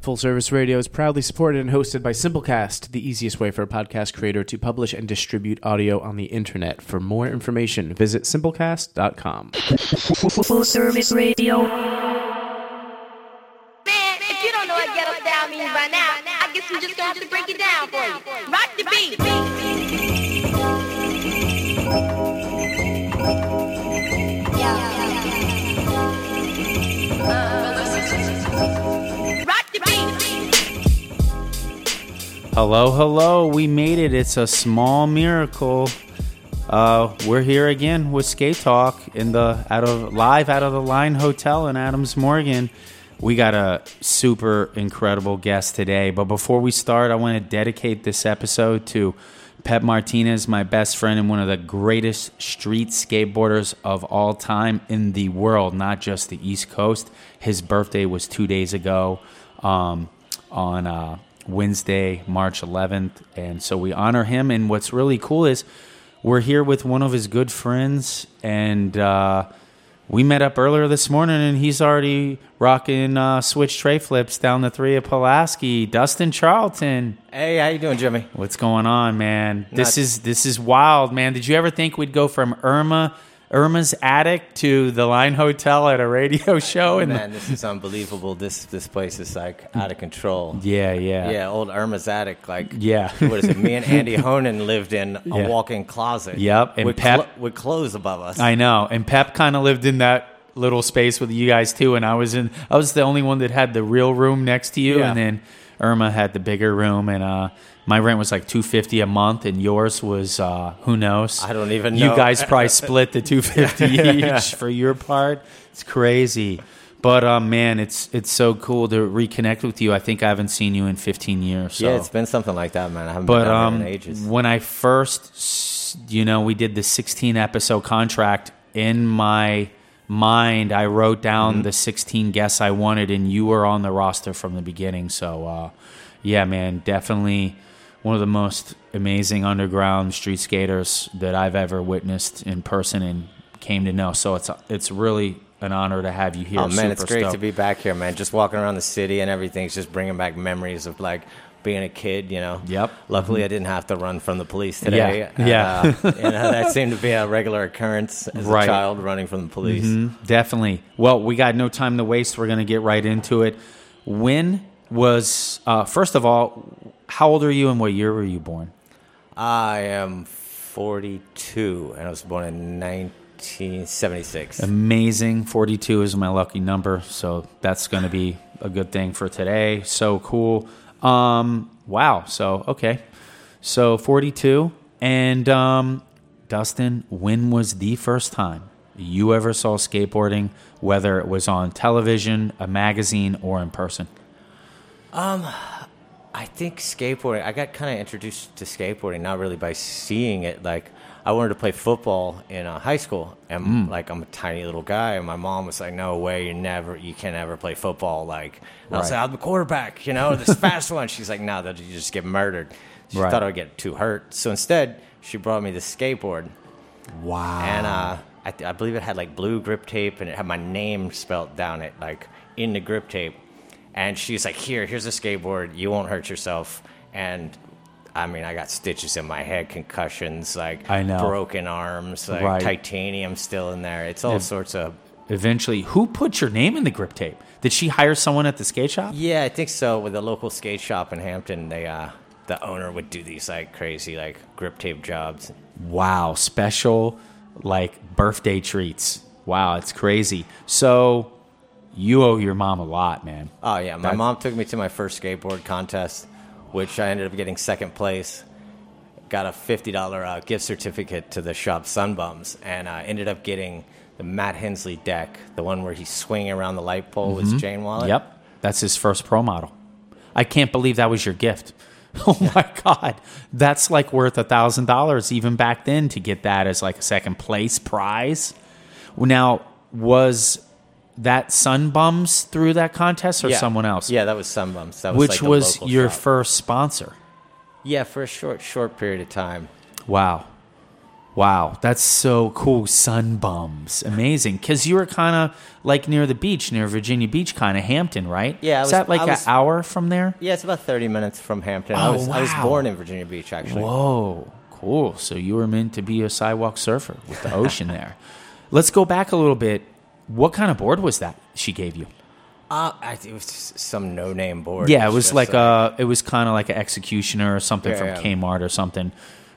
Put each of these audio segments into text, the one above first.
Full Service Radio is proudly supported and hosted by Simplecast, the easiest way for a podcast creator to publish and distribute audio on the internet. For more information, visit simplecast.com. Full service radio. Man, if you don't know what get up down means by now, I guess I'm just gonna have to break it down for you. Hello, hello. We made it. It's a small miracle. Uh, we're here again with Skate Talk in the out of live out of the Line Hotel in Adams Morgan. We got a super incredible guest today, but before we start, I want to dedicate this episode to Pep Martinez, my best friend and one of the greatest street skateboarders of all time in the world, not just the East Coast. His birthday was two days ago um, on uh, Wednesday, March 11th. And so we honor him. And what's really cool is we're here with one of his good friends. And uh, we met up earlier this morning, and he's already rocking uh, switch tray flips down the three of Pulaski. Dustin Charlton. Hey, how you doing, Jimmy? What's going on, man? This is this is wild, man. Did you ever think we'd go from Irma Irma's attic to the Line Hotel at a radio show? And Man, this is unbelievable. This this place is like out of control. yeah, yeah, Yeah, old Irma's attic. Like, Yeah. what is it? Me and Andy Honan lived in a Yeah. walk-in closet. Yep, and with, Pep- clo- with clothes above us. I know. And Pep kind of lived in that little space with you guys too. And I was in. I was the only one that had the real room next to you, Yeah. and then Irma had the bigger room. And uh, my rent was like two fifty a month, and yours was uh, who knows? I don't even know. You guys probably split the two fifty each for your part. It's crazy. But um, man, it's it's so cool to reconnect with you. I think I haven't seen you in 15 years. So. Yeah, it's been something like that, man. I haven't But been um, in ages. when I first, you know, we did the 16 episode contract in my mind, I wrote down Mm-hmm. the 16 guests I wanted, and you were on the roster from the beginning. So, uh, yeah, man, definitely one of the most amazing underground street skaters that I've ever witnessed in person and came to know. So it's it's really an honor to have you here. Oh man, it's great stoked. to be back here, man. Just walking around the city and everything's just bringing back memories of like being a kid, you know. Yep. Luckily, I didn't have to run from the police today. Yeah, yeah. Uh, you know, that seemed to be a regular occurrence as Right. a child running from the police. Mhm, definitely. Well, we got no time to waste. We're going to get right into it. When was, uh, first of all, how old are you and what year were you born? I am 42, and I was born in 1976. Amazing. 42 is my lucky number. So that's going to be a good thing for today. So cool. Um, wow. So, okay. So 42. And um, Dustin, when was the first time you ever saw skateboarding, whether it was on television, a magazine, or in person? I think skateboarding. I got kind of introduced to skateboarding not really by seeing it. Like I wanted to play football in uh, high school, and Mm. like I'm a tiny little guy, and my mom was like, "No way, you never, you can never play football." Like and I was Right. like, "I'm the quarterback, you know, this fast one." She's like, "No, that you just get murdered." She Right. thought I would get too hurt, so instead she brought me the skateboard, Wow. and uh, I, th- I believe it had like blue grip tape, and it had my name spelt down it like in the grip tape. And she's like, "Here, here's a skateboard. You won't hurt yourself." And I mean, I got stitches in my head, concussions, like I know. broken arms, like Right. titanium still in there. It's all sorts of. eventually who put your name in the grip tape did she hire someone at the skate shop Yeah, I think so. With the local skate shop in Hampton, they uh, the owner would do these like crazy like grip tape jobs. wow special like birthday treats wow it's crazy so you owe your mom a lot man. Oh yeah, my That- mom took me to my first skateboard contest, which I ended up getting second place. Got a fifty dollar uh, gift certificate to the shop Sunbums, and uh, ended up getting the Matt Hensley deck, the one where he's swinging around the light pole with his chain wallet. yep. That's his first pro model. I can't believe that was your gift. Oh my god. That's like worth a thousand dollars even back then to get that as like a second place prize. Now was that sunbums through that contest or Yeah. someone else Yeah, that was Sunbums. That was which like the was local your shop. first sponsor Yeah, for a short, short period of time. Wow. Wow, that's so cool. Sun bums, amazing. Because you were kind of like near the beach, near Virginia Beach, kind of Hampton, right? Yeah, I is was- that like I an hour from there? Yeah, it's about 30 minutes from Hampton. I Oh, was I was wow. born in Virginia Beach actually. Whoa, cool. So you were meant to be a sidewalk surfer with the ocean there. Let's go back a little bit. What kind of board was that she gave you? Uh, I, it was some no-name board. Yeah, it was like a, it was kind of like an executioner or something Yeah, from yeah. Kmart or something.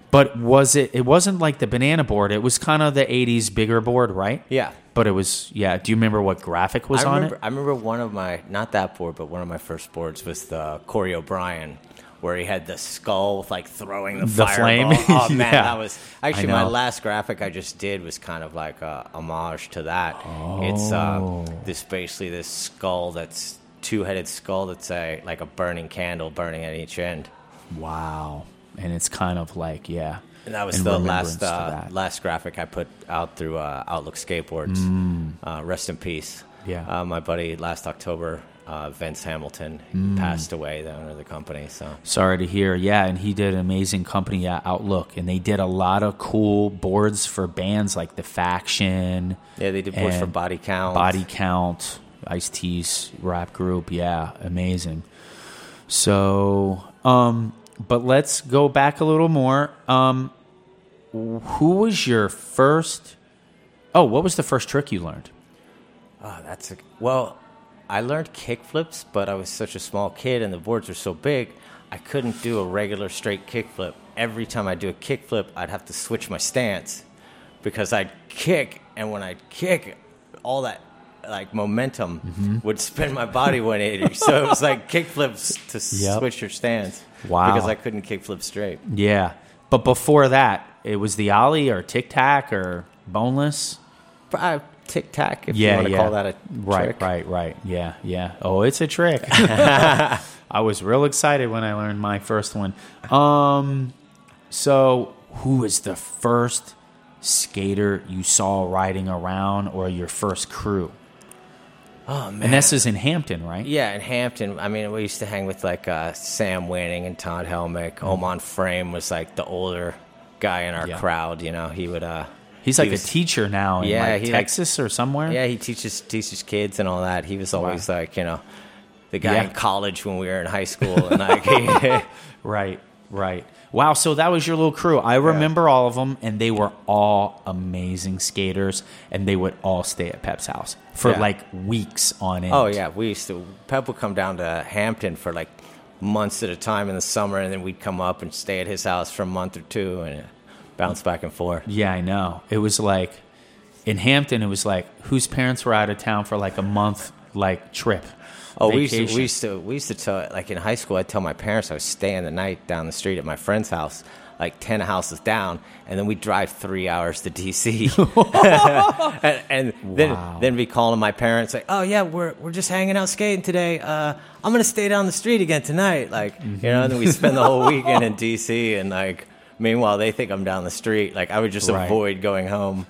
But was it? It wasn't like the banana board. It was kind of the '80s bigger board, right? Yeah. But it was, yeah. Do you remember what graphic was I on remember, it? I remember one of my not that board, but one of my first boards was the Corey O'Brien, where he had the skull like throwing the, The flame? Oh man, Yeah. that was actually my last graphic I just did was kind of like a homage to that. Oh. It's uh, Oh. this basically this skull that's two-headed skull that's a like a burning candle burning at each end. Wow. And it's kind of like, yeah. And that was in the last uh, last graphic I put out through uh, Outlook Skateboards. Uh, rest in peace. Mm. Yeah. Uh, my buddy last October, uh, Vince Hamilton, Mm. passed away. The owner of the company. So Sorry to hear. Yeah, and he did an amazing company at Outlook, and they did a lot of cool boards for bands like the Faction. yeah, they did boards for Body Count. Body Count, Ice T's rap group. Yeah, amazing. So, um, but let's go back a little more. Um, who was your first? Oh, what was the first trick you learned? Oh, that's a, well. I learned kickflips, but I was such a small kid, and the boards were so big, I couldn't do a regular straight kickflip. Every time I do a kickflip, I'd have to switch my stance because I'd kick, and when I'd kick, all that like momentum Mm-hmm. would spin my body 180. so it was like kickflips to Yep. switch your stance. Wow. Because I couldn't kickflip straight. Yeah, but before that, it was the ollie or tic tac or boneless. Tic tac, if yeah, you want to yeah. call that a right, trick. right, right. Right. Yeah, yeah. Oh, it's a trick. I was real excited when I learned my first one. Um, so who was the first skater you saw riding around, or your first crew? Oh man. And this is in Hampton, right? Yeah, in Hampton, I mean, we used to hang with like uh, Sam Winning and Todd Helmick. Oman Frame was like the older guy in our Mm-hmm. Yeah. crowd. You know, he would. Uh, He's he like was- a teacher now in Yeah, like he, like- Texas or somewhere. Yeah, he teaches teaches kids and all that. He was always like, you know, the guy Yeah. in college when we were in high school, and like, Right, right. Wow, so that was your little crew. I remember all of them, and they were all amazing skaters, and they would all stay at Pep's house for Yeah. like weeks on end. oh yeah, we used to. Pep would come down to Hampton for like months at a time in the summer, and then we'd come up and stay at his house for a month or two, and bounce back and forth. Yeah, I know. It was like in Hampton. It was like whose parents were out of town for like a month, like trip. Oh, we used, to, we used to we used to tell like in high school. I'd tell my parents I was staying the night down the street at my friend's house, like ten houses down, and then we'd drive three hours to DC, and, and then Wow. then be calling my parents like, "Oh yeah, we're we're just hanging out skating today. Uh, I'm gonna stay down the street again tonight." Like you know, and then we spend the whole weekend in DC, and like meanwhile they think I'm down the street. Like I would just Right. avoid going home.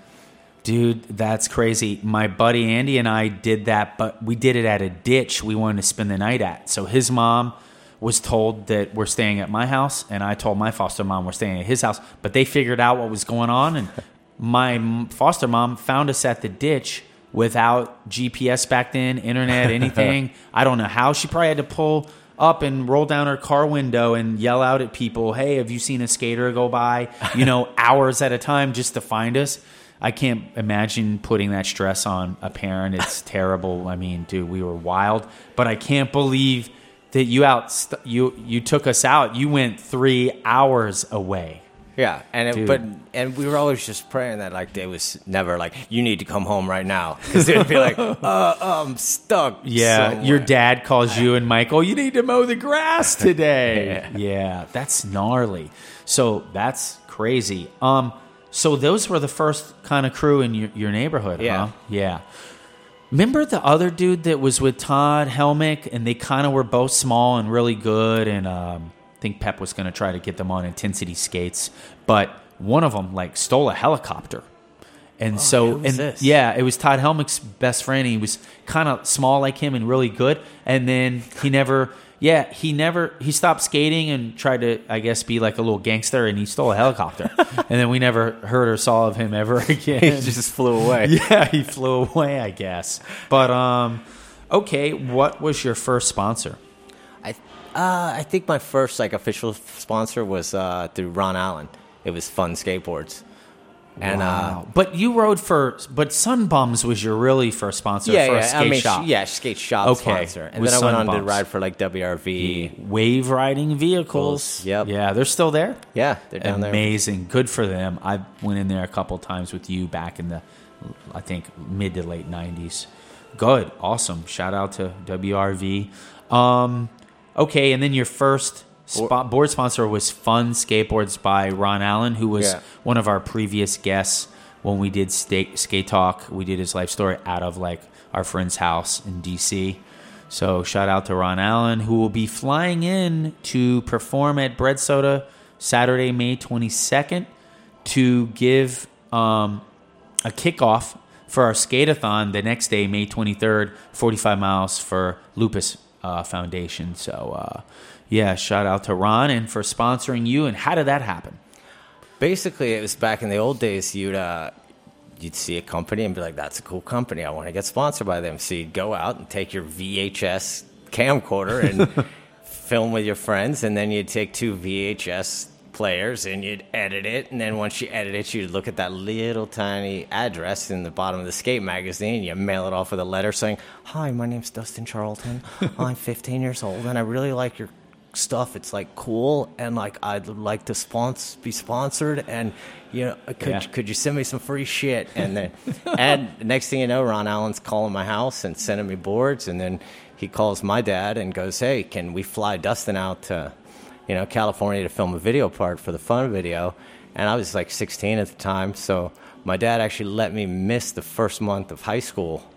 Dude, that's crazy. My buddy Andy and I did that, but we did it at a ditch we wanted to spend the night at. So his mom was told that we're staying at my house, and I told my foster mom we're staying at his house. But they figured out what was going on, and my foster mom found us at the ditch without GPS back then, internet, anything. I don't know how. She probably had to pull up and roll down her car window and yell out at people, "Hey, have you seen a skater go by?" You know, hours at a time just to find us. I can't imagine putting that stress on a parent. It's terrible. I mean, dude, we were wild, but I can't believe that you out you you took us out. You went three hours away. Yeah, and it, Dude. but and we were always just praying that like it was never like you need to come home right now because would be like uh, I'm stuck. Yeah, somewhere." your dad calls you and Michael. You need to mow the grass today. yeah. that's gnarly. So that's crazy. Um, so those were the first kind of crew in your, your neighborhood, Yeah. huh? Yeah. Remember the other dude that was with Todd Helmick, and they kind of were both small and really good, and um, think Pep was going to try to get them on intensity skates, but one of them like stole a helicopter. And so, who and this? yeah, it was Todd Helmick's best friend. He was kind of small like him and really good. And then he never, Yeah, he never he stopped skating and tried to, I guess, be like a little gangster, and he stole a helicopter, and then we never heard or saw of him ever again. He just flew away. yeah, he flew away, I guess. But um, okay, what was your first sponsor? I uh, I think my first like official sponsor was uh, through Ron Allen. It was Fun Skateboards, and uh, but you rode for, but Sunbums was your really first sponsor yeah, for yeah, a skate I mean, shop. yeah, skate shop Okay, sponsor, and with then I went on to ride for like WRV. Wave riding vehicles. Yep. Yeah, they're still there. Yeah, they're down there. Amazing. Good for them. I went in there a couple times with you back in the, I think, mid to late 90s. Good. Awesome. Shout out to WRV. Um, okay, and then your first spot, board sponsor was Fun Skateboards by Ron Allen, who was Yeah. one of our previous guests when we did skate, skate talk. We did his life story out of like our friend's house in DC. So shout out to Ron Allen, who will be flying in to perform at Bread Soda Saturday, May 22nd, to give um, a kickoff for our skateathon the next day, May 23rd, 45 miles for Lupus uh, Foundation. So, uh, yeah, shout out to Ron and for sponsoring you. And how did that happen? Basically, it was back in the old days. You'd uh, you'd see a company and be like, "That's a cool company. I want to get sponsored by them." So you'd go out and take your VHS camcorder and film with your friends, and then you'd take two VHS players and you'd edit it. And then once you edit it, you'd look at that little tiny address in the bottom of the skate magazine. and You mail it off with a letter saying, "Hi, my name's Dustin Charlton. I'm 15 years old, and I really like your." stuff it's like cool and like i'd like to sponsor be sponsored and you know uh, could, Yeah. could you send me some free shit and then and next thing you know ron allen's calling my house and sending me boards and then he calls my dad and goes hey can we fly dustin out to you know california to film a video part for the fun video and i was like 16 at the time so my dad actually let me miss the first month of high school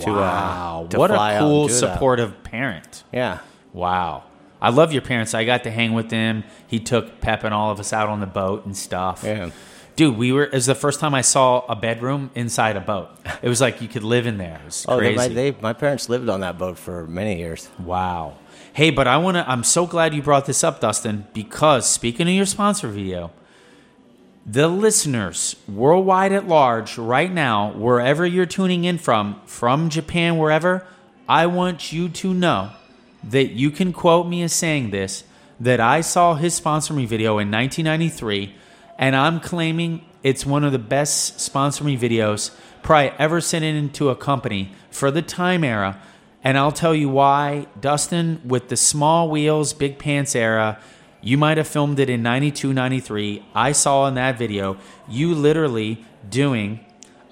to, uh, wow. to what a cool, do that. supportive parent. yeah Wow. I love your parents. I got to hang with them. He took Pep and all of us out on the boat and stuff. Yeah. Dude, we were. It was the first time I saw a bedroom inside a boat. It was like you could live in there. It was Oh, they, crazy. my, they, my parents lived on that boat for many years. Wow. Hey, but I want to. I'm so glad you brought this up, Dustin, because speaking of your sponsor video, the listeners worldwide at large right now, wherever you're tuning in from, from Japan, wherever, I want you to know that you can quote me as saying this that I saw his sponsor me video in 1993, and I'm claiming it's one of the best sponsor me videos probably ever sent into a company for the time era. And I'll tell you why, Dustin, with the small wheels, big pants era, you might have filmed it in 92, 93. I saw in that video you literally doing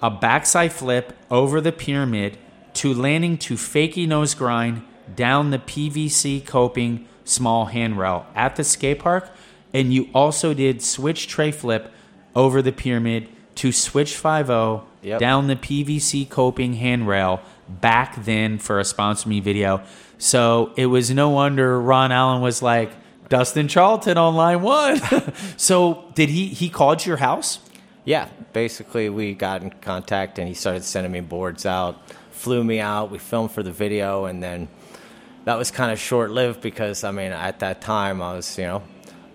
a backside flip over the pyramid to landing to fakey nose grind down the PVC coping small handrail at the skate park. And you also did switch tray flip over the pyramid to switch 5 Yep. down the PVC coping handrail back then for a sponsor me video. So it was no wonder Ron Allen was like, Dustin Charlton on line one. so did he he called your house? Yeah, basically we got in contact and he started sending me boards out, flew me out, we filmed for the video and then that was kind of short lived because I mean at that time I was, you know,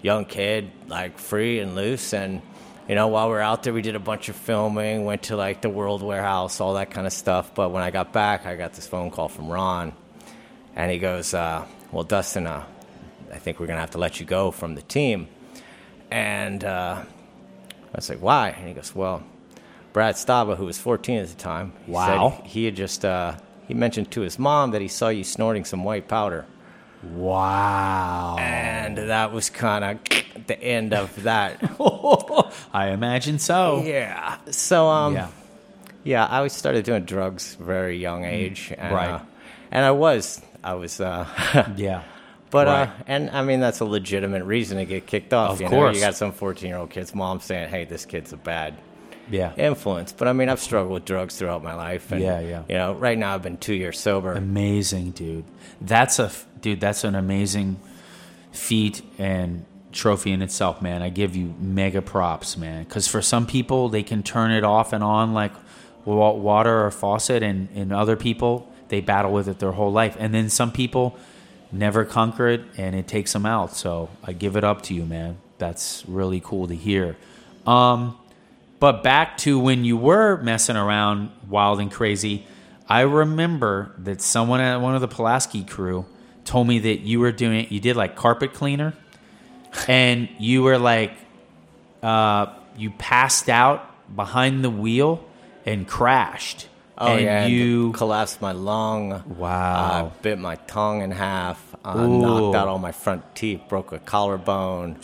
young kid, like free and loose and you know, while we are out there we did a bunch of filming, went to like the World Warehouse, all that kind of stuff. But when I got back I got this phone call from Ron and he goes, uh, Well Dustin, uh, I think we're gonna have to let you go from the team. And uh, I was like, why? And he goes, well, Brad Staba, who was 14 at the time, he Wow. said he had just uh, he mentioned to his mom that he saw you snorting some white powder, Wow. and that was kind of the end of that. I imagine so. yeah. So um, Yeah. yeah, I was started doing drugs very young age, and, Right. uh, and I was I was. Uh, Yeah. But Right. uh, and I mean that's a legitimate reason to get kicked off. Of you course. know, you got some fourteen-year-old kid's mom saying, "Hey, this kid's a bad Yeah. influence." But I mean, I've struggled with drugs throughout my life. And, Yeah, yeah. You know, right now I've been two years sober. Amazing, dude. That's a dude. That's an amazing feat and trophy in itself, man. I give you mega props, man. Because for some people, they can turn it off and on like water or faucet, and and other people they battle with it their whole life. And then some people never conquer it, and it takes them out. So I give it up to you, man. That's really cool to hear. Um, but back to when you were messing around wild and crazy, I remember that someone at one of the Pulaski crew told me that you were doing you did like carpet cleaner, and you were like, uh, you passed out behind the wheel and crashed. Oh and yeah, you collapsed my lung. Wow. uh, bit my tongue in half. Uh, Ooh. knocked out all my front teeth. Broke a collarbone.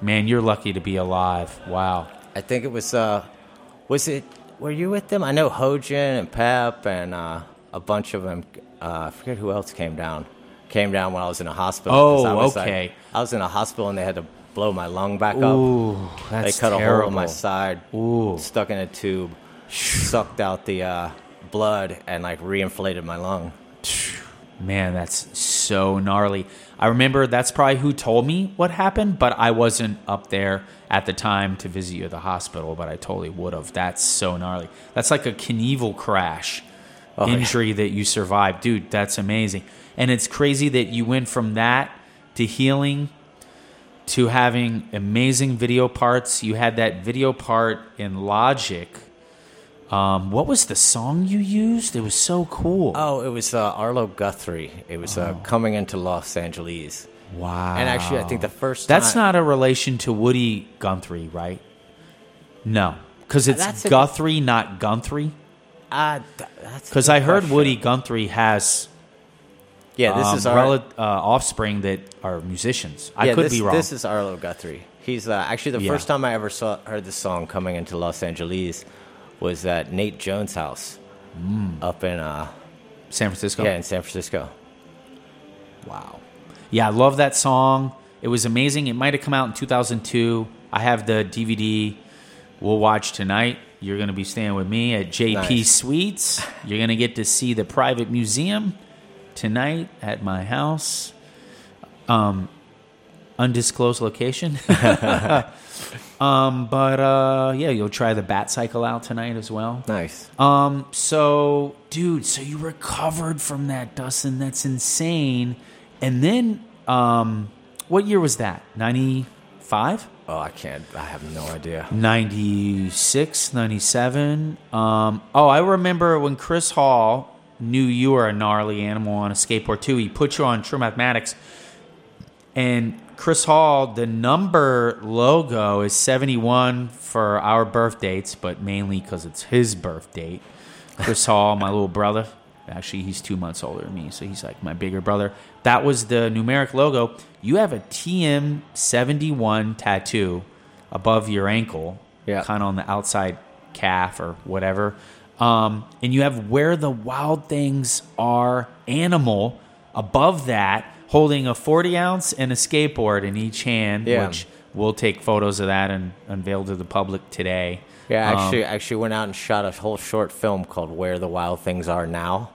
man, you're lucky to be alive. Wow. I think it was. Uh, was it? Were you with them? I know Hojin and Pep and uh, a bunch of them. Uh, I forget who else came down. Came down when I was in a hospital. Oh, I was, like- okay. I was in a hospital and they had to blow my lung back up. Ooh, They that's cut a hole in my side, Ooh. stuck in a tube, sucked out the uh, blood, and like reinflated my lung. Man, that's so gnarly. I remember that's probably who told me what happened, but I wasn't up there at the time to visit you at the hospital, but I totally would have. That's so gnarly. That's like a Knievel crash Oh, yeah. injury that you survived. Dude, that's amazing. And it's crazy that you went from that to healing to having amazing video parts. You had that video part in Logic. Um, what was the song you used? It was so cool. Oh, it was uh, Arlo Guthrie. It was uh, coming into Los Angeles. Wow. And actually, I think the first That's time- not a relation to Woody Guthrie, right? No, because it's That's a- Guthrie, not Guthrie. Uh, th- that's a Because good I heard question. Woody Guthrie has Yeah, this um, is our, rela- uh, offspring that are musicians. I yeah, could this, be wrong. This is Arlo Guthrie. He's uh, actually the Yeah. first time I ever saw heard this song coming into Los Angeles was at Nate Jones' house Mm. up in uh, San Francisco. yeah in San Francisco. Wow. Yeah, I love that song. It was amazing. It might have come out in 2002. I have the DVD we'll watch tonight. You're going to be staying with me at JP Nice. Suites. You're going to get to see the private museum tonight at my house. Um, undisclosed location. um, but uh, yeah, you'll try the Bat Cycle out tonight as well. Nice. Um, so, dude, so you recovered from that, Dustin. That's insane. And then, um, what year was that? 95? Oh, I can't. I have no idea. 96, 97. Um, oh, I remember when Chris Hall knew you were a gnarly animal on a skateboard too. He put you on True Mathematics. And Chris Hall, the number logo is 71 for our birth dates, but mainly because it's his birth date. Chris Hall, my little brother, actually, he's two months older than me, so he's like my bigger brother. That was the numeric logo. You have a TM71 tattoo above your ankle, Yeah. kind of on the outside calf or whatever. Um, and you have where the wild things are animal above that, holding a 40 ounce and a skateboard in each hand, Yeah. which we'll take photos of that and unveil to the public today. Yeah, Um, actually, actually went out and shot a whole short film called "Where the Wild Things Are Now,"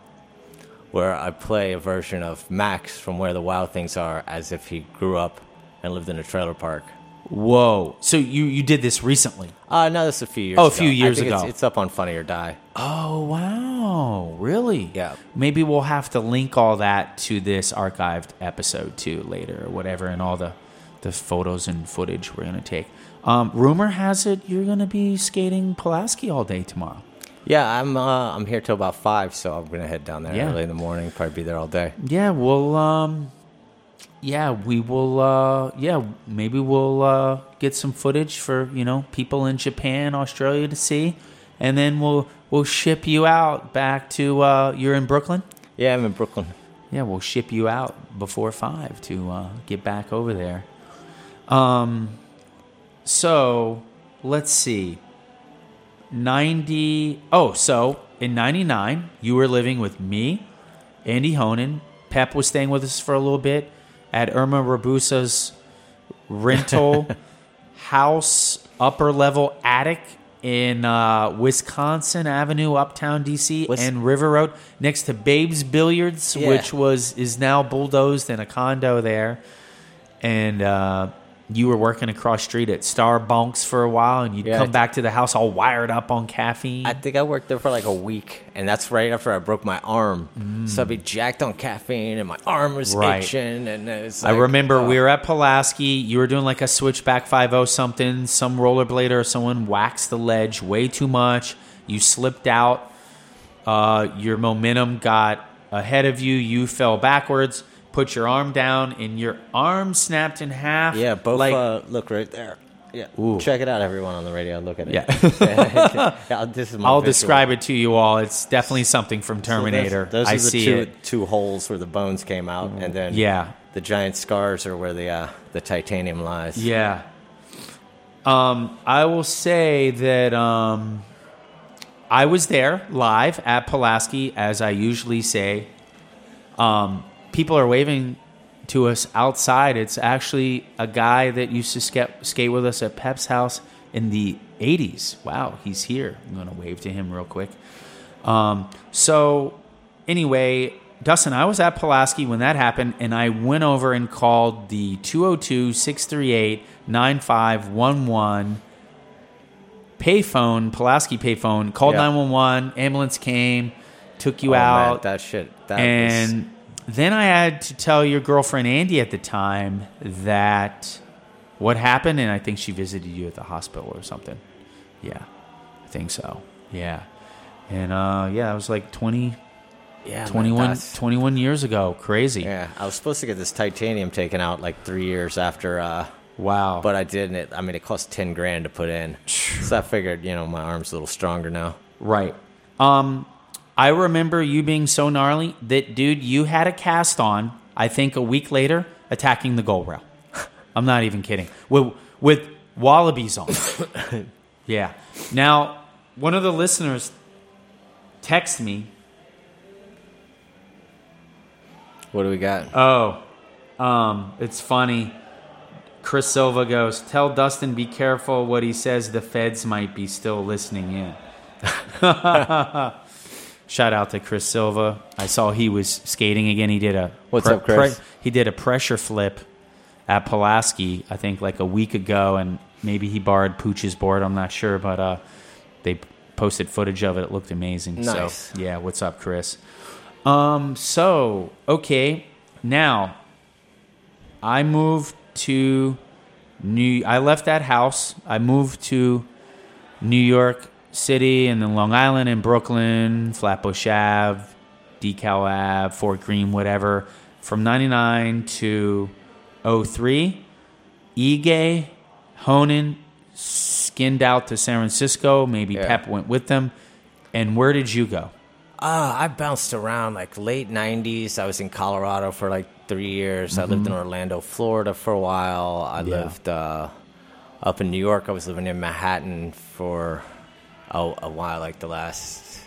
where I play a version of Max from "Where the Wild Things Are" as if he grew up and lived in a trailer park. whoa. So you, you did this recently? Uh, no, this is a few years. Ago. Oh, a ago. few years think It's, ago. it's up on Funny or Die. Oh, wow. Oh, really? Yeah. Maybe we'll have to link all that to this archived episode too later or whatever and all the, the photos and footage we're going to take. Um, rumor has it you're going to be skating Pulaski all day tomorrow. Yeah, I'm uh, I'm here till about five, so I'm gonna head down there Yeah. early in the morning. Probably be there all day. Yeah, we'll um yeah, we will uh yeah, maybe we'll uh get some footage for, you know, people in Japan, Australia to see and then we'll we'll ship you out back to uh you're in Brooklyn? Yeah, I'm in Brooklyn. Yeah, we'll ship you out before 5 to uh get back over there. Um so, let's see. 90 Oh, so in 99, you were living with me, Andy Honan. Pep was staying with us for a little bit at Irma Rabusa's rental house, upper level attic in uh, Wisconsin Avenue, Uptown DC, Was- and River Road, next to Babe's Billiards, Yeah. which was is now bulldozed and a condo there. And uh, you were working across street at Starbucks for a while, and you'd Yeah, come I- back to the house all wired up on caffeine. I think I worked there for like a week, and that's right after I broke my arm. So I'd be jacked on caffeine, and my arm was Mm. Right. itching. And it's I remember oh. we were at Pulaski. You were doing like a switchback 5 something. Some rollerblader or someone waxed the ledge way too much. You slipped out. Uh, your momentum got ahead of you. You fell backwards, put your arm down, and your arm snapped in half. Yeah, both Like, uh, look right there. Yeah, Ooh. check it out, everyone on the radio. Look at it. Yeah. Yeah, this is my I'll visual. describe it to you all. It's definitely something from So those- Terminator. those, I are the see two, it. two holes where the bones came out, and then Yeah. the giant scars are where the uh, the titanium lies. Yeah. Um, I will say that um, I was there live at Pulaski, as I usually say. Um, people are waving to us outside. It's actually a guy that used to skate, skate with us at Pep's house in the 80s. Wow, he's here. I'm going to wave to him real quick. Um, so, anyway, Dustin, I was at Pulaski when that happened, and I went over and called the 202 638 9511 payphone, Pulaski payphone, called Yeah. 911, ambulance came, took you Oh, man, out. that shit. That was, and then I had to tell your girlfriend Andy at the time that what happened, and I think she visited you at the hospital or something. Yeah, I think so. Yeah. And uh, yeah, it was like 20, yeah, man, 21, 21 years ago. Crazy. Yeah, I was supposed to get this titanium taken out like three years after, uh, Wow. but I didn't. It, I mean, it cost ten grand to put in, so I figured, you know, my arm's a little stronger now. Right. Um, I remember you being so gnarly that, dude, you had a cast on. I think a week later, attacking the goal rail. I'm not even kidding. With with wallabies on. yeah. Now, one of the listeners text me. What do we got? Oh, um, it's funny. Chris Silva goes, "Tell Dustin be careful what he says. The feds might be still listening in." Shout out to Chris Silva. I saw he was skating again. He did a What's up, Chris? he did a pressure flip at Pulaski, I think, like a week ago, and maybe he borrowed Pooch's board. I'm not sure, but uh, they posted footage of it. It looked amazing. Nice. So yeah, what's up, Chris? Um, so okay, now I moved to New. I left that house. I moved to New York City and then Long Island and Brooklyn, Flatbush Ave, DeKalb Ave, Fort Greene, whatever. From '99 to 03, Ige, Honan skinned out to San Francisco. Maybe Yeah. Pep went with them. And where did you go? Uh, I bounced around like late 90s. I was in Colorado for like three years. I lived in Orlando, Florida for a while. I Mm-hmm. Yeah. lived uh, up in New York. I was living in Manhattan for a, a while, like the last,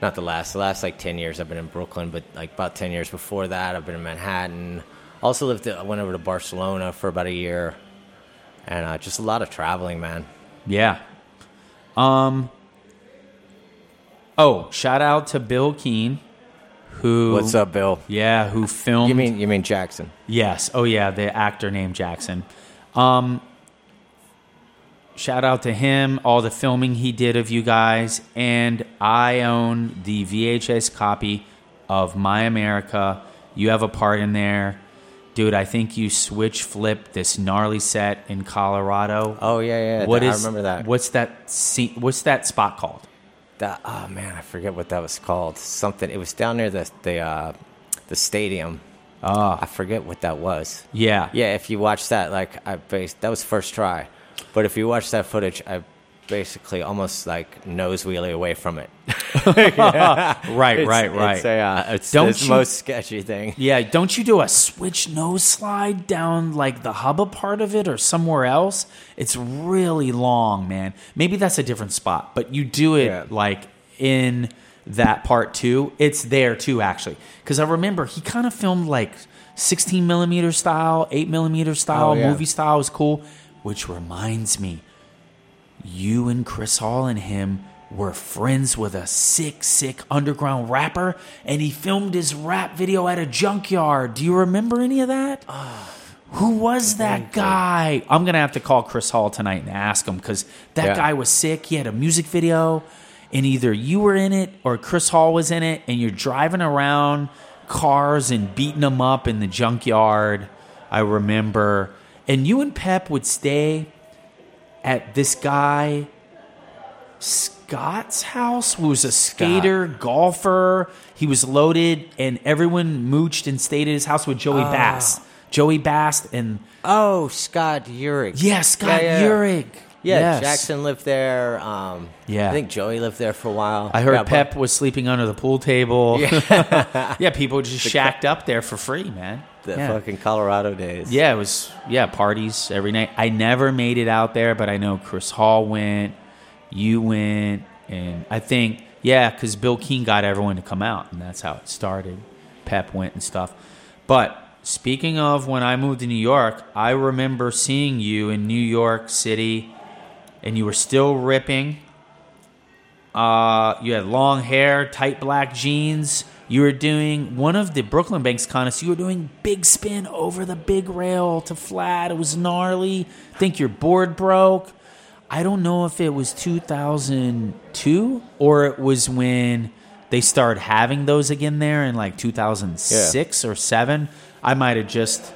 not the last, the last like 10 years I've been in Brooklyn, but like about 10 years before that, I've been in Manhattan. Also lived, I went over to Barcelona for about a year. And uh, just a lot of traveling, man. Yeah. Um. Oh, shout out to Bill Keane, who What's up, Bill? Yeah, who filmed? You mean you mean Jackson? Yes. Oh yeah, the actor named Jackson. Um. Shout out to him, all the filming he did of you guys, and I own the VHS copy of My America. You have a part in there. Dude, I think you switch flip this gnarly set in Colorado. Oh yeah, yeah. What I is? remember that. What's that? Scene, what's that spot called? That oh man, I forget what that was called. Something. It was down near the the uh, the stadium. Oh. I forget what that was. yeah, Yeah, if you watch that, like I based that was first try, but if you watch that footage, I basically almost like nose wheelie away from it. right, It's- right, right. It's, a, uh, it's Don't the you- most sketchy thing. Yeah, don't you do a switch nose slide down like the hubba part of it or somewhere else? It's really long, man. Maybe that's a different spot, but you do it Yeah. like in that part too. It's there too, actually. Because I remember he kind of filmed like 16 millimeter style, 8 millimeter style, Oh, yeah. movie style was cool. Which reminds me, you and Chris Hall and him were friends with a sick, sick underground rapper, and he filmed his rap video at a junkyard. Do you remember any of that? Ah, Who was that guy? I'm gonna have to call Chris Hall tonight and ask him because that Yeah. guy was sick. He had a music video, and either you were in it or Chris Hall was in it, and you're driving around cars and beating them up in the junkyard. I remember, and you and Pep would stay at this guy Scott's house, who was a skater, golfer. He was loaded, and everyone mooched and stayed at his house with Joey Bass. Joey Bass and Oh, Scott Urick. yeah, Scott Yeah, yeah. Urick. Yeah, Yes. Jackson lived there. Um, Yeah. I think Joey lived there for a while. I heard Yeah, but- Pep was sleeping under the pool table. Yeah, Yeah, people just shacked up there for free, man. The yeah. fucking Colorado days. Yeah, it was yeah parties every night. I never made it out there, but I know Chris Hall went, you went, and I think yeah, because Bill Keane got everyone to come out, and that's how it started. Pep went and stuff. But speaking of when I moved to New York, I remember seeing you in New York City, and you were still ripping. Uh, you had long hair, tight black jeans. You were doing one of the Brooklyn Banks contests. You were doing big spin over the big rail to flat. It was gnarly. Think your board broke. I don't know if it was 2002 or it was when they started having those again there in like 2006 or 7. I might have just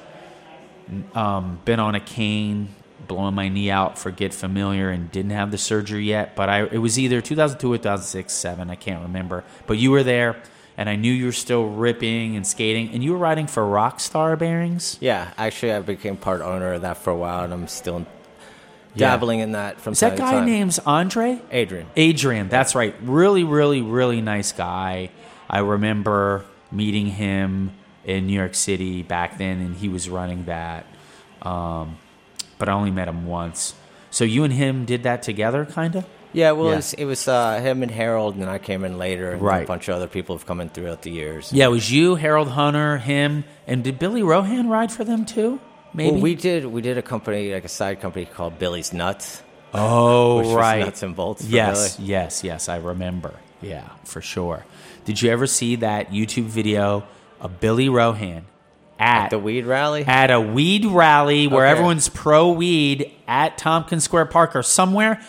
um, been on a cane, blowing my knee out for Get Familiar, and didn't have the surgery yet. But I, it was either 2002 or 2006, seven. I can't remember. But you were there, and I knew you were still ripping and skating, and you were riding for Rockstar Bearings. Yeah, actually, I became part owner of that for a while, and I'm still Yeah. dabbling in that from Is time that guy name's Andre? Adrian. Adrian, that's right. Really, really, really nice guy. I remember meeting him in New York City back then, and he was running that. Um, but I only met him once. So you and him did that together, kind of? Yeah, well, Yeah. It was, it was uh, him and Harold, and then I came in later, and Right. a bunch of other people have come in throughout the years. Yeah, it was you, Harold Hunter, him, and did Billy Rohan ride for them too? Maybe. Well, we did we did a company like a side company called Billy's Nuts. oh, which was right. nuts and bolts for Yes, Billy. yes, yes. I remember. Yeah, for sure. Did you ever see that YouTube video of Billy Rohan at, The weed rally. at a weed rally where Okay. everyone's pro weed at Tompkins Square Park or somewhere,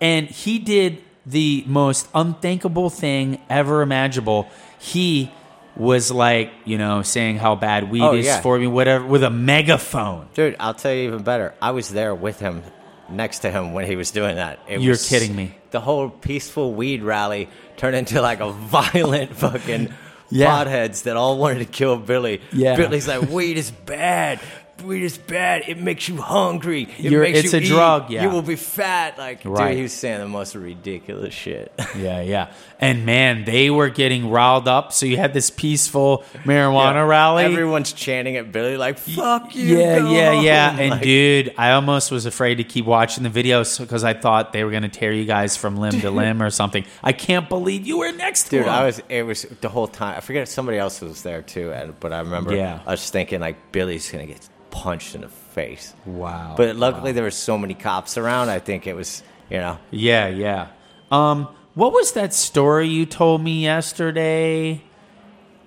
and he did the most unthinkable thing ever imaginable. He was like, you know, saying how bad weed Oh, is yeah. for me, whatever, with a megaphone. Dude, I'll tell you even better. I was there with him, next to him when he was doing that. It You're was- kidding me. The whole peaceful weed rally turned into like a violent fucking Yeah. potheads that all wanted to kill Billy. Yeah. Billy's like, weed is bad. Weed is bad. It makes you hungry. It You're- makes it's you a eat. drug, yeah. You will be fat. Like, Right. dude, he was saying the most ridiculous shit. Yeah, yeah. And man, they were getting riled up. So you had this peaceful marijuana Yeah. rally. Everyone's chanting at Billy like, fuck you. yeah, go yeah, yeah. And Like, dude, I almost was afraid to keep watching the videos because I thought they were going to tear you guys from limb to limb or something. I can't believe you were next to Dude. I was. It was the whole time. I forget somebody else was there too, but I remember. Yeah. I was thinking like Billy's gonna get punched in the face. Wow. But luckily there were so many cops around. I think it was you know. Yeah, yeah. Um, what was that story you told me yesterday?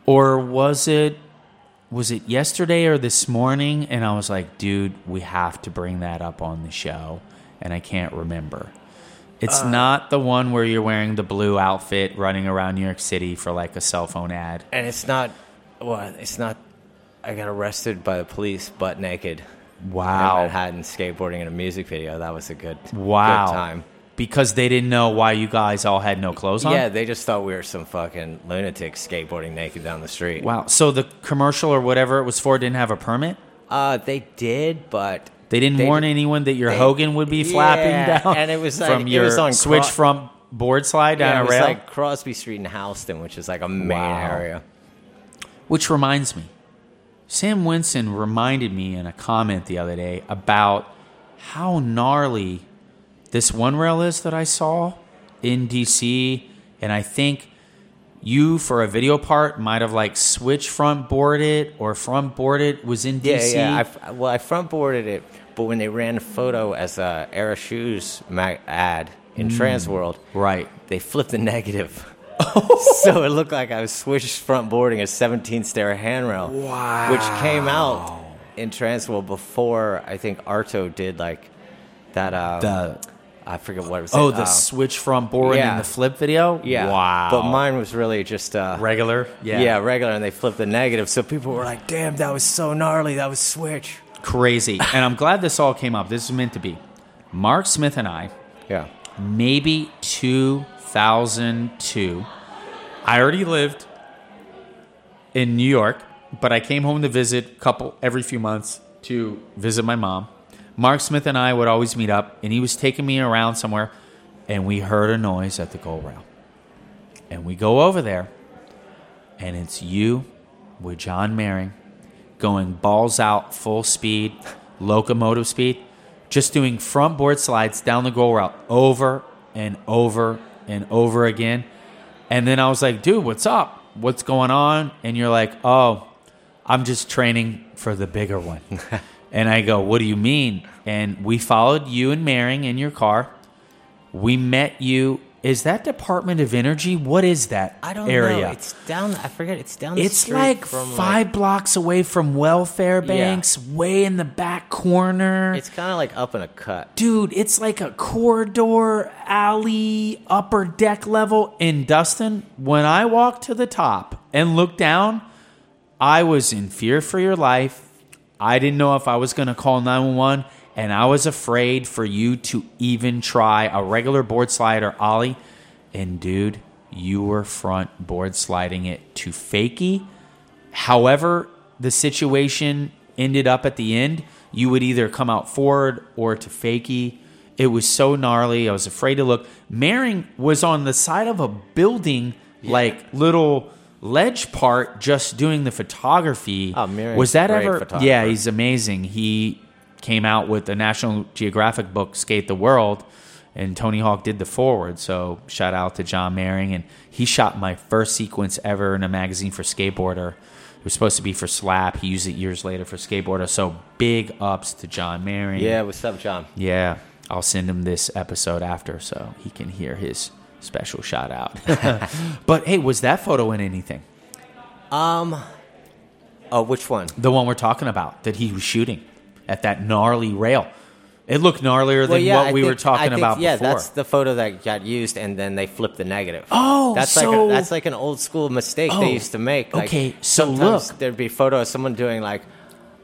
Or was it was it yesterday or this morning? And I was like, dude, we have to bring that up on the show. And I can't remember. It's Uh. not the one where you're wearing the blue outfit running around New York City for like a cell phone ad. And it's not. Well, it's not. I got arrested by the police butt naked. Wow. In Manhattan skateboarding in a music video. That was a good. Wow. Good time. Because they didn't know why you guys all had no clothes on? Yeah, they just thought we were some fucking lunatics skateboarding naked down the street. Wow. So the commercial or whatever it was for didn't have a permit? Uh, they did, but They didn't They- warn anyone that your they- Hogan would be flapping Yeah, down and it was like- from it your was on switch front board slide down yeah, a it was rail. like Crosby Street in Houston, which is like a main Wow. area. Which reminds me, Sam Winston reminded me in a comment the other day about how gnarly this one rail is that I saw in DC, and I think you for a video part might have like switch front boarded or front boarded was in DC. yeah. I f well, I front boarded it, but when they ran a photo as a Era Shoes ad in Transworld, right. they flipped the negative. so it looked like I was switched front boarding a 17 stair handrail. Wow. Which came out in Transworld before I think Arto did like that. Uh, The I forget what it was. oh, the uh, switch front board yeah. and the flip video. yeah. Wow. But mine was really just uh, regular. Yeah. yeah. regular, and they flipped the negative. So people were like, "Damn, that was so gnarly. That was switch." Crazy. and I'm glad this all came up. This is meant to be. Mark Smith and I, Yeah. maybe 2002. I already lived in New York, but I came home to visit a couple every few months to visit my mom. Mark Smith and I would always meet up, and he was taking me around somewhere, and we heard a noise at the goal rail. And we go over there, and it's you with John Mehring going balls out, full speed, locomotive speed, just doing front board slides down the goal route over and over and over again. And then I was like, dude, what's up? What's going on? And you're like, oh, I'm just training for the bigger one. and I go, what do you mean? And we followed you and Mehring in your car. We met you. Is that Department of Energy? What is that I don't area? know. It's down. I forget. It's down. The It's street like from, five blocks away from Welfare Banks, way in the back corner. It's kind of like up in a cut. Dude, it's like a corridor, alley, upper deck level. In Dustin, when I walked to the top and looked down, I was in fear for your life. I didn't know if I was going to call 911, and I was afraid for you to even try a regular board slide or ollie. And dude, you were front board sliding it to fakie. However, the situation ended up at the end, you would either come out forward or to fakie. It was so gnarly. I was afraid to look. Mehring was on the side of a building, like little ledge part, just doing the photography. Oh, was that ever? Yeah, he's amazing. He came out with the National Geographic book, Skate the World, and Tony Hawk did the forward. So shout out to John Mehring, and he shot my first sequence ever in a magazine for skateboarder. It was supposed to be for Slap. He used it years later for skateboarder. So big ups to John Mehring. Yeah. What's up, John? Yeah, I'll send him this episode after so he can hear his special shout out. but hey, was that photo in anything? Um. Oh, which one? The one we're talking about that he was shooting at that gnarly rail. It looked gnarlier than yeah, what I we were talking I think- about Yeah, before. that's the photo that got used, and then they flipped the negative. Oh, that's like so- a, that's like an old school mistake Oh, they used to make. Like, okay, so sometimes look. there'd be a photo of someone doing like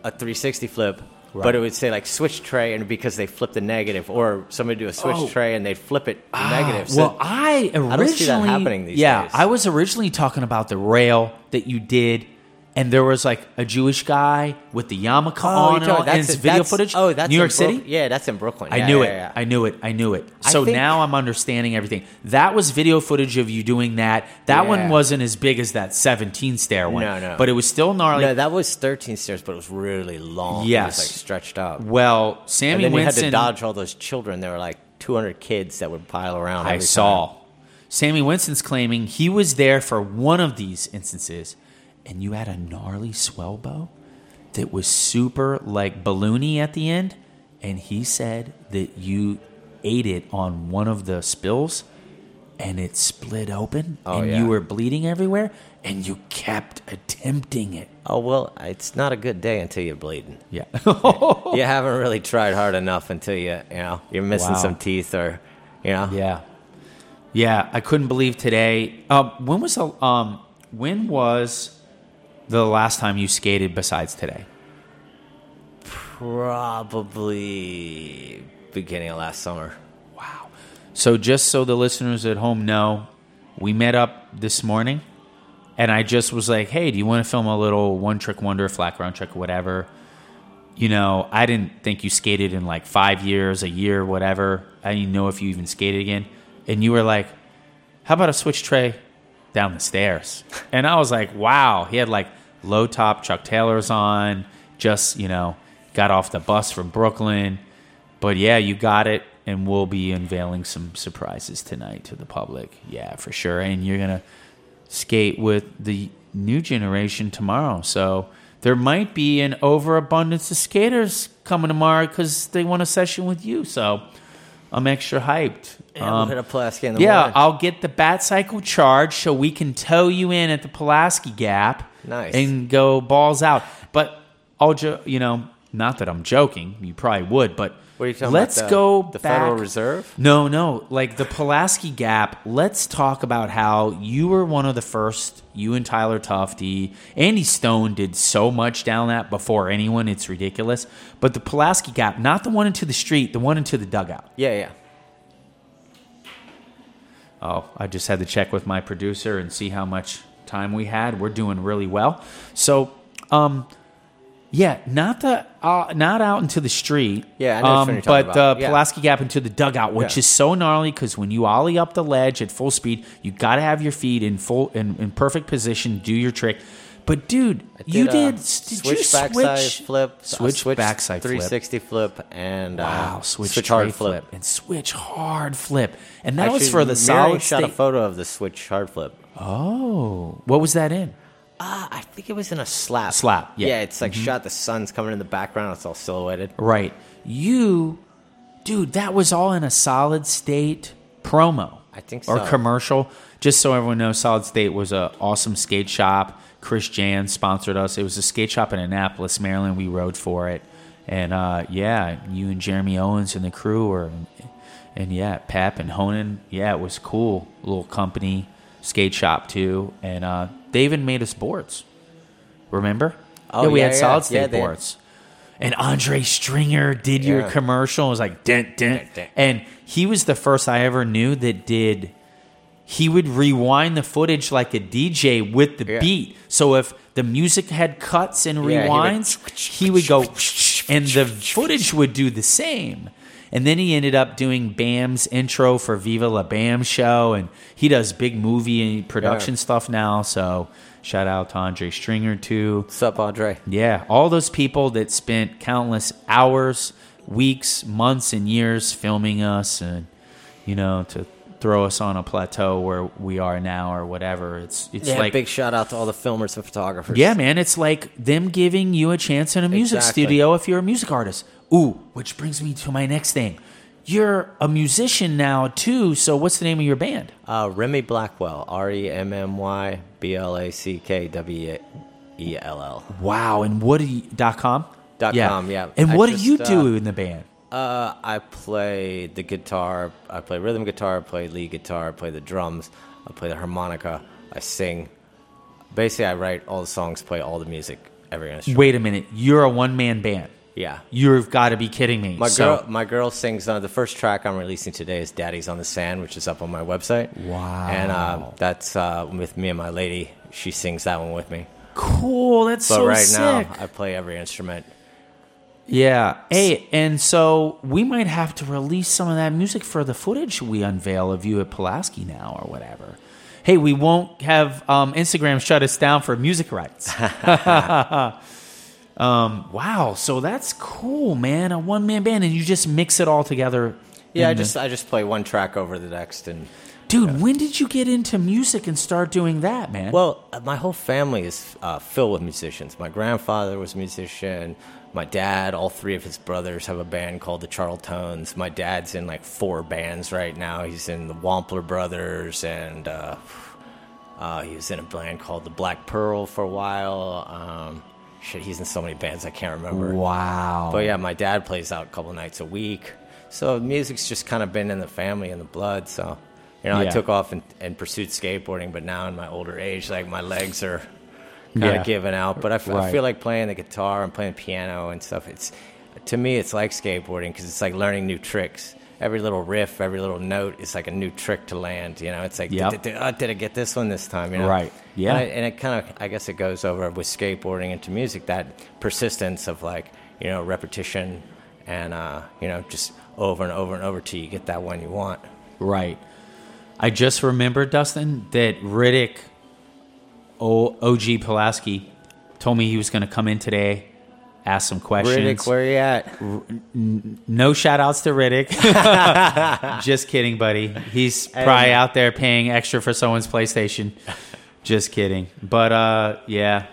a 360 flip. Right. But it would say like switch tray, and because they flip the negative, or somebody do a switch Oh. tray and they'd flip it Ah, negative. So well, I originally don't see that happening these yeah, days. I was originally talking about the rail that you did, and there was like a Jewish guy with the yarmulke Oh, on you're and, and that's- it's video that's- footage. Oh, that's New York City. Yeah, that's in Brooklyn. I Yeah, knew yeah, it. yeah. I knew it. I knew it. So think- now I'm understanding everything. That was video footage of you doing that. That one wasn't as big as that 17 stair one. No, no. But it was still gnarly. no, that was 13 stairs, but it was really long. Yes. it was like stretched out. well, And Sammy then Winston. had to dodge all those children. There were like 200 kids that would pile around. I saw. time. Sammy Winston's claiming he was there for one of these instances, and you had a gnarly swell bow that was super like balloony at the end, and he said that you ate it on one of the spills, and it split open, Oh, and yeah. you were bleeding everywhere, and you kept attempting it. Oh well, it's not a good day until you're bleeding. Yeah. You haven't really tried hard enough until you, you know, you're missing Wow. some teeth or, you know. Yeah, yeah. I couldn't believe today. Um, when was um, when was the last time you skated besides today? Probably beginning of last summer. Wow. So just so the listeners at home know, we met up this morning, and I just was like, "Hey, do you want to film a little one trick wonder, flat ground trick, or whatever?" You know, I didn't think you skated in like five years, a year, whatever. I didn't know if you even skated again. And you were like, "How about a switch tray down the stairs?" And I was like, "Wow." He had like low top Chuck Taylors on, just you know, got off the bus from Brooklyn. But yeah, you got it, and we'll be unveiling some surprises tonight to the public. Yeah, for sure. And you're gonna skate with the new generation tomorrow. So there might be an overabundance of skaters coming tomorrow because they want a session with you. So I'm extra hyped. Yeah, we'll hit a Pulaski in the Um, yeah, morning. I'll get the bat cycle charge so we can tow you in at the Pulaski Gap. Nice. And go balls out. But all jo- you know, not that I'm joking, you probably would, but What are you talking let's about? go the, the back. Federal Reserve? No, no, like the Pulaski Gap. Let's talk about how you were one of the first. You and Tyler Tufty, Andy Stone did so much down that before anyone. It's ridiculous. But the Pulaski Gap, not the one into the street, the one into the dugout. Yeah, yeah. Oh, I just had to check with my producer and see how much time we had. We're doing really well. So, um, yeah, not the uh, not out into the street. Yeah, I know um, one you're but about. the Yeah. Pulaski Gap into the dugout, which Yeah. is so gnarly because when you ollie up the ledge at full speed, you got to have your feet in full in, in perfect position, do your trick. But dude, you uh, did did switch you backside switch flip, uh, switch, backside 360 flip, and uh, Wow, switch, switch hard flip. and switch hard flip, and that was for the solid shot a photo of the switch hard flip. Oh, what was that in? Uh, I think it was in a slap. Slap, yeah. Mm-hmm. it's like shot. The sun's coming in the background. It's all silhouetted. Right. You, dude, that was all in a solid state promo. I think Or commercial. Just so everyone knows, Solid State was a awesome skate shop. Chris Jan sponsored us. It was a skate shop in Annapolis, Maryland. We rode for it. And uh, yeah, you and Jeremy Owens and the crew were, and yeah, Pep and Honan. Yeah, it was cool. Little company, skate shop too. And uh, they even made us boards. Remember? Oh, yeah, we yeah, had yeah. solid Yeah, state they- boards. And Andre Stringer did your commercial. It was like dent dent, and he was the first I ever knew that did. He would rewind the footage like a DJ with the Yeah. beat. So if the music had cuts and Yeah, he would- rewinds, he would go, and the footage would do the same. And then he ended up doing Bam's intro for Viva La Bam show, and he does big movie and production Yeah. stuff now. So shout out to Andre Stringer too. What's up, Andre? Yeah, all those people that spent countless hours, weeks, months, and years filming us, and you know, to throw us on a plateau where we are now, or whatever. It's it's Yeah, like big shout out to all the filmers and photographers. yeah, man, it's like them giving you a chance in a music Exactly. studio if you're a music artist. Ooh, which brings me to my next thing. You're a musician now too. So what's the name of your band? Uh, Remmy Blackwell, R E M M Y B L A C K W E L L. Wow, and what do you, dot com? Dot com, yeah. And I what just, do you uh, do in the band? Uh, I play the guitar. I play rhythm guitar. I play lead guitar. I play the drums. I play the harmonica. I sing. Basically, I write all the songs, play all the music, every instrument. Wait a minute, you're a one man band. Yeah. You've got to be kidding me. My So- girl, my girl sings. Uh, the first track I'm releasing today is "Daddy's on the Sand," which is up on my website. Wow. And uh, that's uh, with me and my lady. She sings that one with me. cool. That's But so right sick. now, I play every instrument. yeah. Hey, and so we might have to release some of that music for the footage we unveil of you at Pulaski now or whatever. Hey, we won't have um, Instagram shut us down for music rights. um, wow. So that's cool, man. A one man band, and you just mix it all together. Yeah, I in the- just I just play one track over the next, and Dude, when did you get into music and start doing that, man? Well, my whole family is uh, filled with musicians. My grandfather was a musician. My dad, all three of his brothers have a band called the Charltones. My dad's in like four bands right now. He's in the Wampler Brothers, and uh, uh, he was in a band called the Black Pearl for a while. Um, shit, he's in so many bands I can't remember. wow. But yeah, my dad plays out a couple nights a week. So music's just kind of been in the family and the blood. So, you know, Yeah. I took off and, and pursued skateboarding, but now in my older age, like my legs are kind of giving out. But I, f- I Right. feel like playing the guitar and playing piano and stuff. It's to me, it's like skateboarding because it's like learning new tricks. Every little riff, every little note is like a new trick to land. You know, it's like, Yep. did, oh, I get this one this time? You know, Right. Yeah. And, it kind of, I guess, it goes over with skateboarding into music that persistence of like, you know, repetition and uh, you know, just over and over and over till you get that one you want. Right. I just remembered, Dustin, that Riddick, o- OG Pulaski, told me he was going to come in today, ask some questions. Riddick, where you at? no shout outs to Riddick. just kidding, buddy. He's probably out there paying extra for someone's PlayStation. Just kidding. But uh, yeah,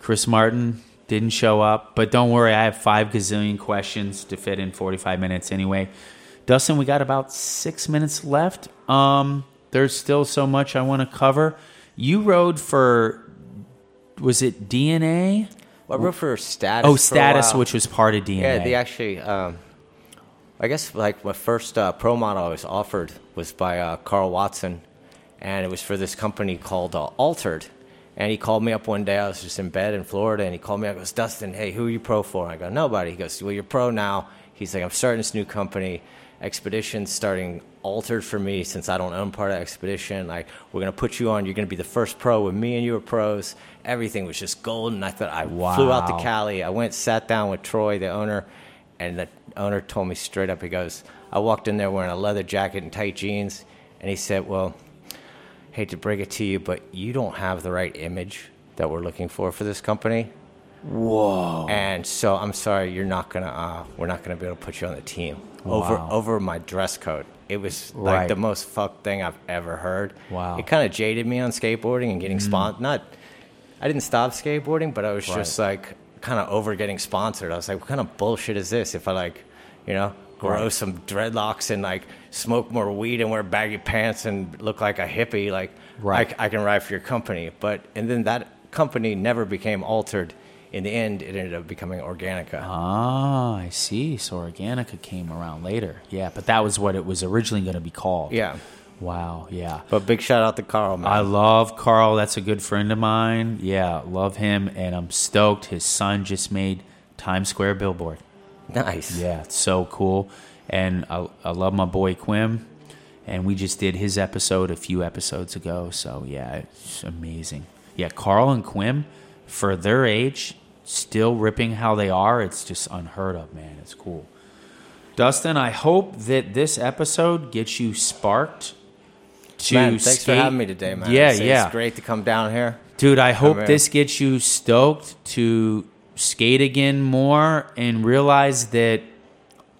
Chris Martin didn't show up. But don't worry, I have five gazillion questions to fit in 45 minutes anyway. Dustin, we got about six minutes left. Um, there's still so much I want to cover. You rode for, was it DNA? I wrote for Status. Oh, for status, which was part of DNA. Yeah, they actually. Um, I guess like my first uh, pro model I was offered was by uh, Karl Watson, and it was for this company called uh, Altered. And he called me up one day. I was just in bed in Florida, and he called me up. He goes, "Dustin, hey, who are you pro for?" I go, "Nobody." He goes, "Well, you're pro now." He's like, "I'm starting this new company, Expedition, starting Altered for me since I don't own part of Expedition. Like, we're gonna put you on. You're gonna be the first pro with me and you were pros. Everything was just golden. I thought I flew out to Wow. Cali. I went, sat down with Troy, the owner, and the owner told me straight up, he goes, I walked in there wearing a leather jacket and tight jeans, and he said, Well, hate to break it to you, but you don't have the right image that we're looking for for this company. Whoa. And so I'm sorry, you're not gonna, uh, we're not gonna be able to put you on the team over Wow. over over my dress code. It was like Right. the most fucked thing I've ever heard. Wow. Mm. It kind of jaded me on skateboarding and getting spon Not, I didn't stop skateboarding, but I was just like kind of over getting sponsored. I was like, what kind of bullshit is this? If I like, you know, grow Right. some dreadlocks and like smoke more weed and wear baggy pants and look like a hippie, like Right. I, I can ride for your company. But and then that company never became altered. In the end, it ended up becoming Organika. Ah, I see. So Organika came around later. Yeah, but that was what it was originally going to be called. Yeah. Wow. Yeah. But big shout out to Karl, man. I love Karl. That's a good friend of mine. Yeah, love him, and I'm stoked. His son just made Times Square billboard. nice. Yeah, it's so cool. And I, I love my boy Quim, and we just did his episode a few episodes ago. So yeah, it's amazing. Yeah, Karl and Quim, for their age, still ripping how they are. It's just unheard of, man. It's cool. Dustin, I hope that this episode gets you sparked to Man, thanks for having me today, man. Yeah, it's, yeah. It's great to come down here. Dude, I hope this gets you stoked to skate again more and realize that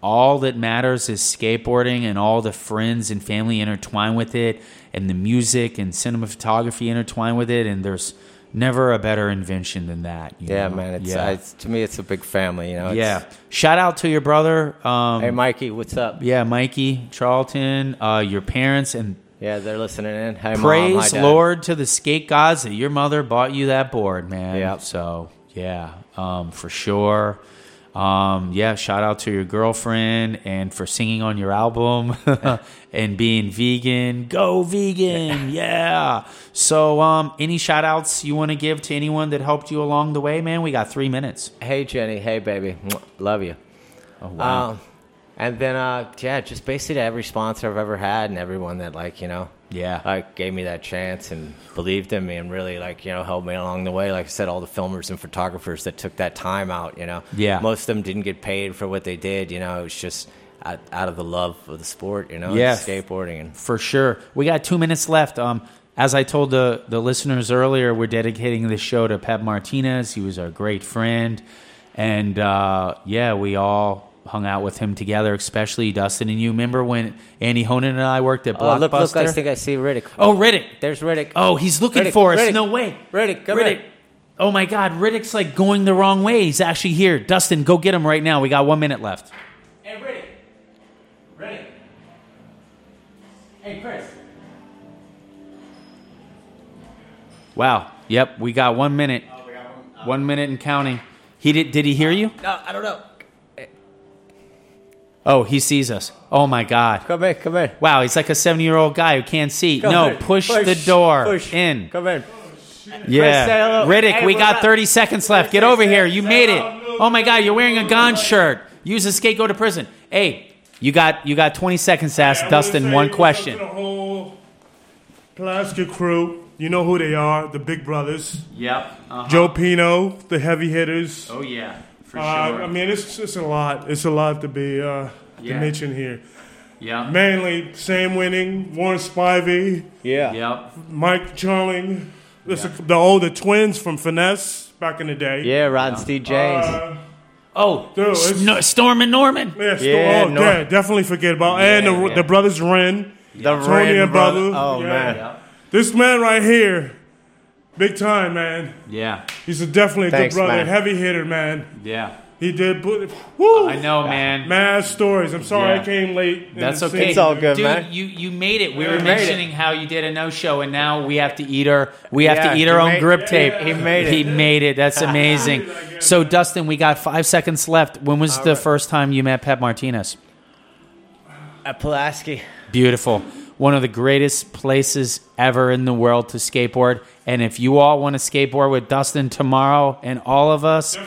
all that matters is skateboarding and all the friends and family intertwined with it and the music and cinematography intertwined with it and there's never a better invention than that. you Yeah, know? man. It's, yeah. uh, it's to me, it's a big family. You know. It's- yeah. Shout out to your brother. Um, Hey, Mikey, what's up? yeah, Mikey Charlton, uh, your parents, and Yeah, they're listening in. Hey, mom. Praise Dad. Lord to the skate gods that your mother bought you that board, man. Yep. So yeah, um, for sure. Um, yeah, shout out to your girlfriend and for singing on your album and being vegan. Go vegan, yeah. So, um, any shout outs you want to give to anyone that helped you along the way, man? We got three minutes. Hey, Jenny. Hey, baby. Love you. Oh wow, Um, and then, uh, yeah, just basically every sponsor I've ever had and everyone that, like, you know, yeah, like gave me that chance and believed in me and really, like, you know, helped me along the way. Like I said, all the filmers and photographers that took that time out, you know. Yeah. Most of them didn't get paid for what they did, you know. It was just out, out of the love of the sport, you know, Yeah. skateboarding. And for sure. We got two minutes left. Um, as I told the the listeners earlier, we're dedicating this show to Pep Martinez. He was our great friend, and uh, yeah, we all hung out with him together, especially Dustin and you. Remember when Andy Honan and I worked at oh, Blockbuster? look, look, I think I see Riddick. oh, Riddick. There's Riddick. Oh, he's looking Riddick, for us. Riddick. No way. Riddick, come Riddick. here. Oh my God, Riddick's like going the wrong way. He's actually here. Dustin, go get him right now. We got one minute left. Hey, Riddick. Riddick. Hey, Chris. Wow. Yep, we got one minute. Oh, uh, one minute and counting. He did. Did he hear you? No, I don't know. Oh, he sees us. Oh my God. Come in, come in. Wow, he's like a seventy-year-old guy who can't see. Come no, in. push, the door push. in. Come in. Yeah. Riddick, Hey, we got up? 30 seconds left. Get over here. You made it. Oh my god, you're wearing a Gone shirt. Use a skate, go to prison. Hey, you got you got 20 seconds to ask I wanna Dustin say one question. to the whole Pulaski crew. You know who they are, the big brothers. Yep. Joe Pino, the heavy hitters. Oh yeah, for Uh, I mean, it's it's a lot. It's a lot to be uh, Yeah. to mention here. yeah. Mainly Sam Winning, Warren Spivey, Yeah. Yep. Mike Charlton, this the older twins from Finesse back in the day. Yeah, Ron Steve James. Uh, Oh, Dude, it's- Sno- Storm and Norman. yeah, still, Yeah, oh, Nor- yeah, definitely forget about and the, yeah. the brothers Ren, the Tony Ren and brother. brother. Oh Yeah. man. This man right here, big time man. Yeah. He's a definitely a Thanks, good brother, man. heavy hitter man. Yeah. He did. Put, woo! I know, man. Mad stories. I'm sorry Yeah. I came late. That's okay. scene. It's all good, Dude, man. you you made it. We Yeah, were we made it. mentioning how you did a no show, and now we have to eat our we have Yeah, to eat he our own made- grip tape. he made it. He made it. That's amazing. so, Dustin, we got five seconds left. When was the first time you met Pep Martinez? At Pulaski. Beautiful. One of the greatest places ever in the world to skateboard. And if you all want to skateboard with Dustin tomorrow and all of us,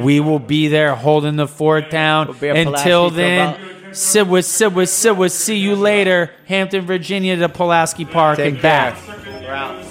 we will be there holding the fort down. We'll Until then, sit with, sit with, sit with. See you later. Hampton, Virginia to Pulaski Park Take and care. back.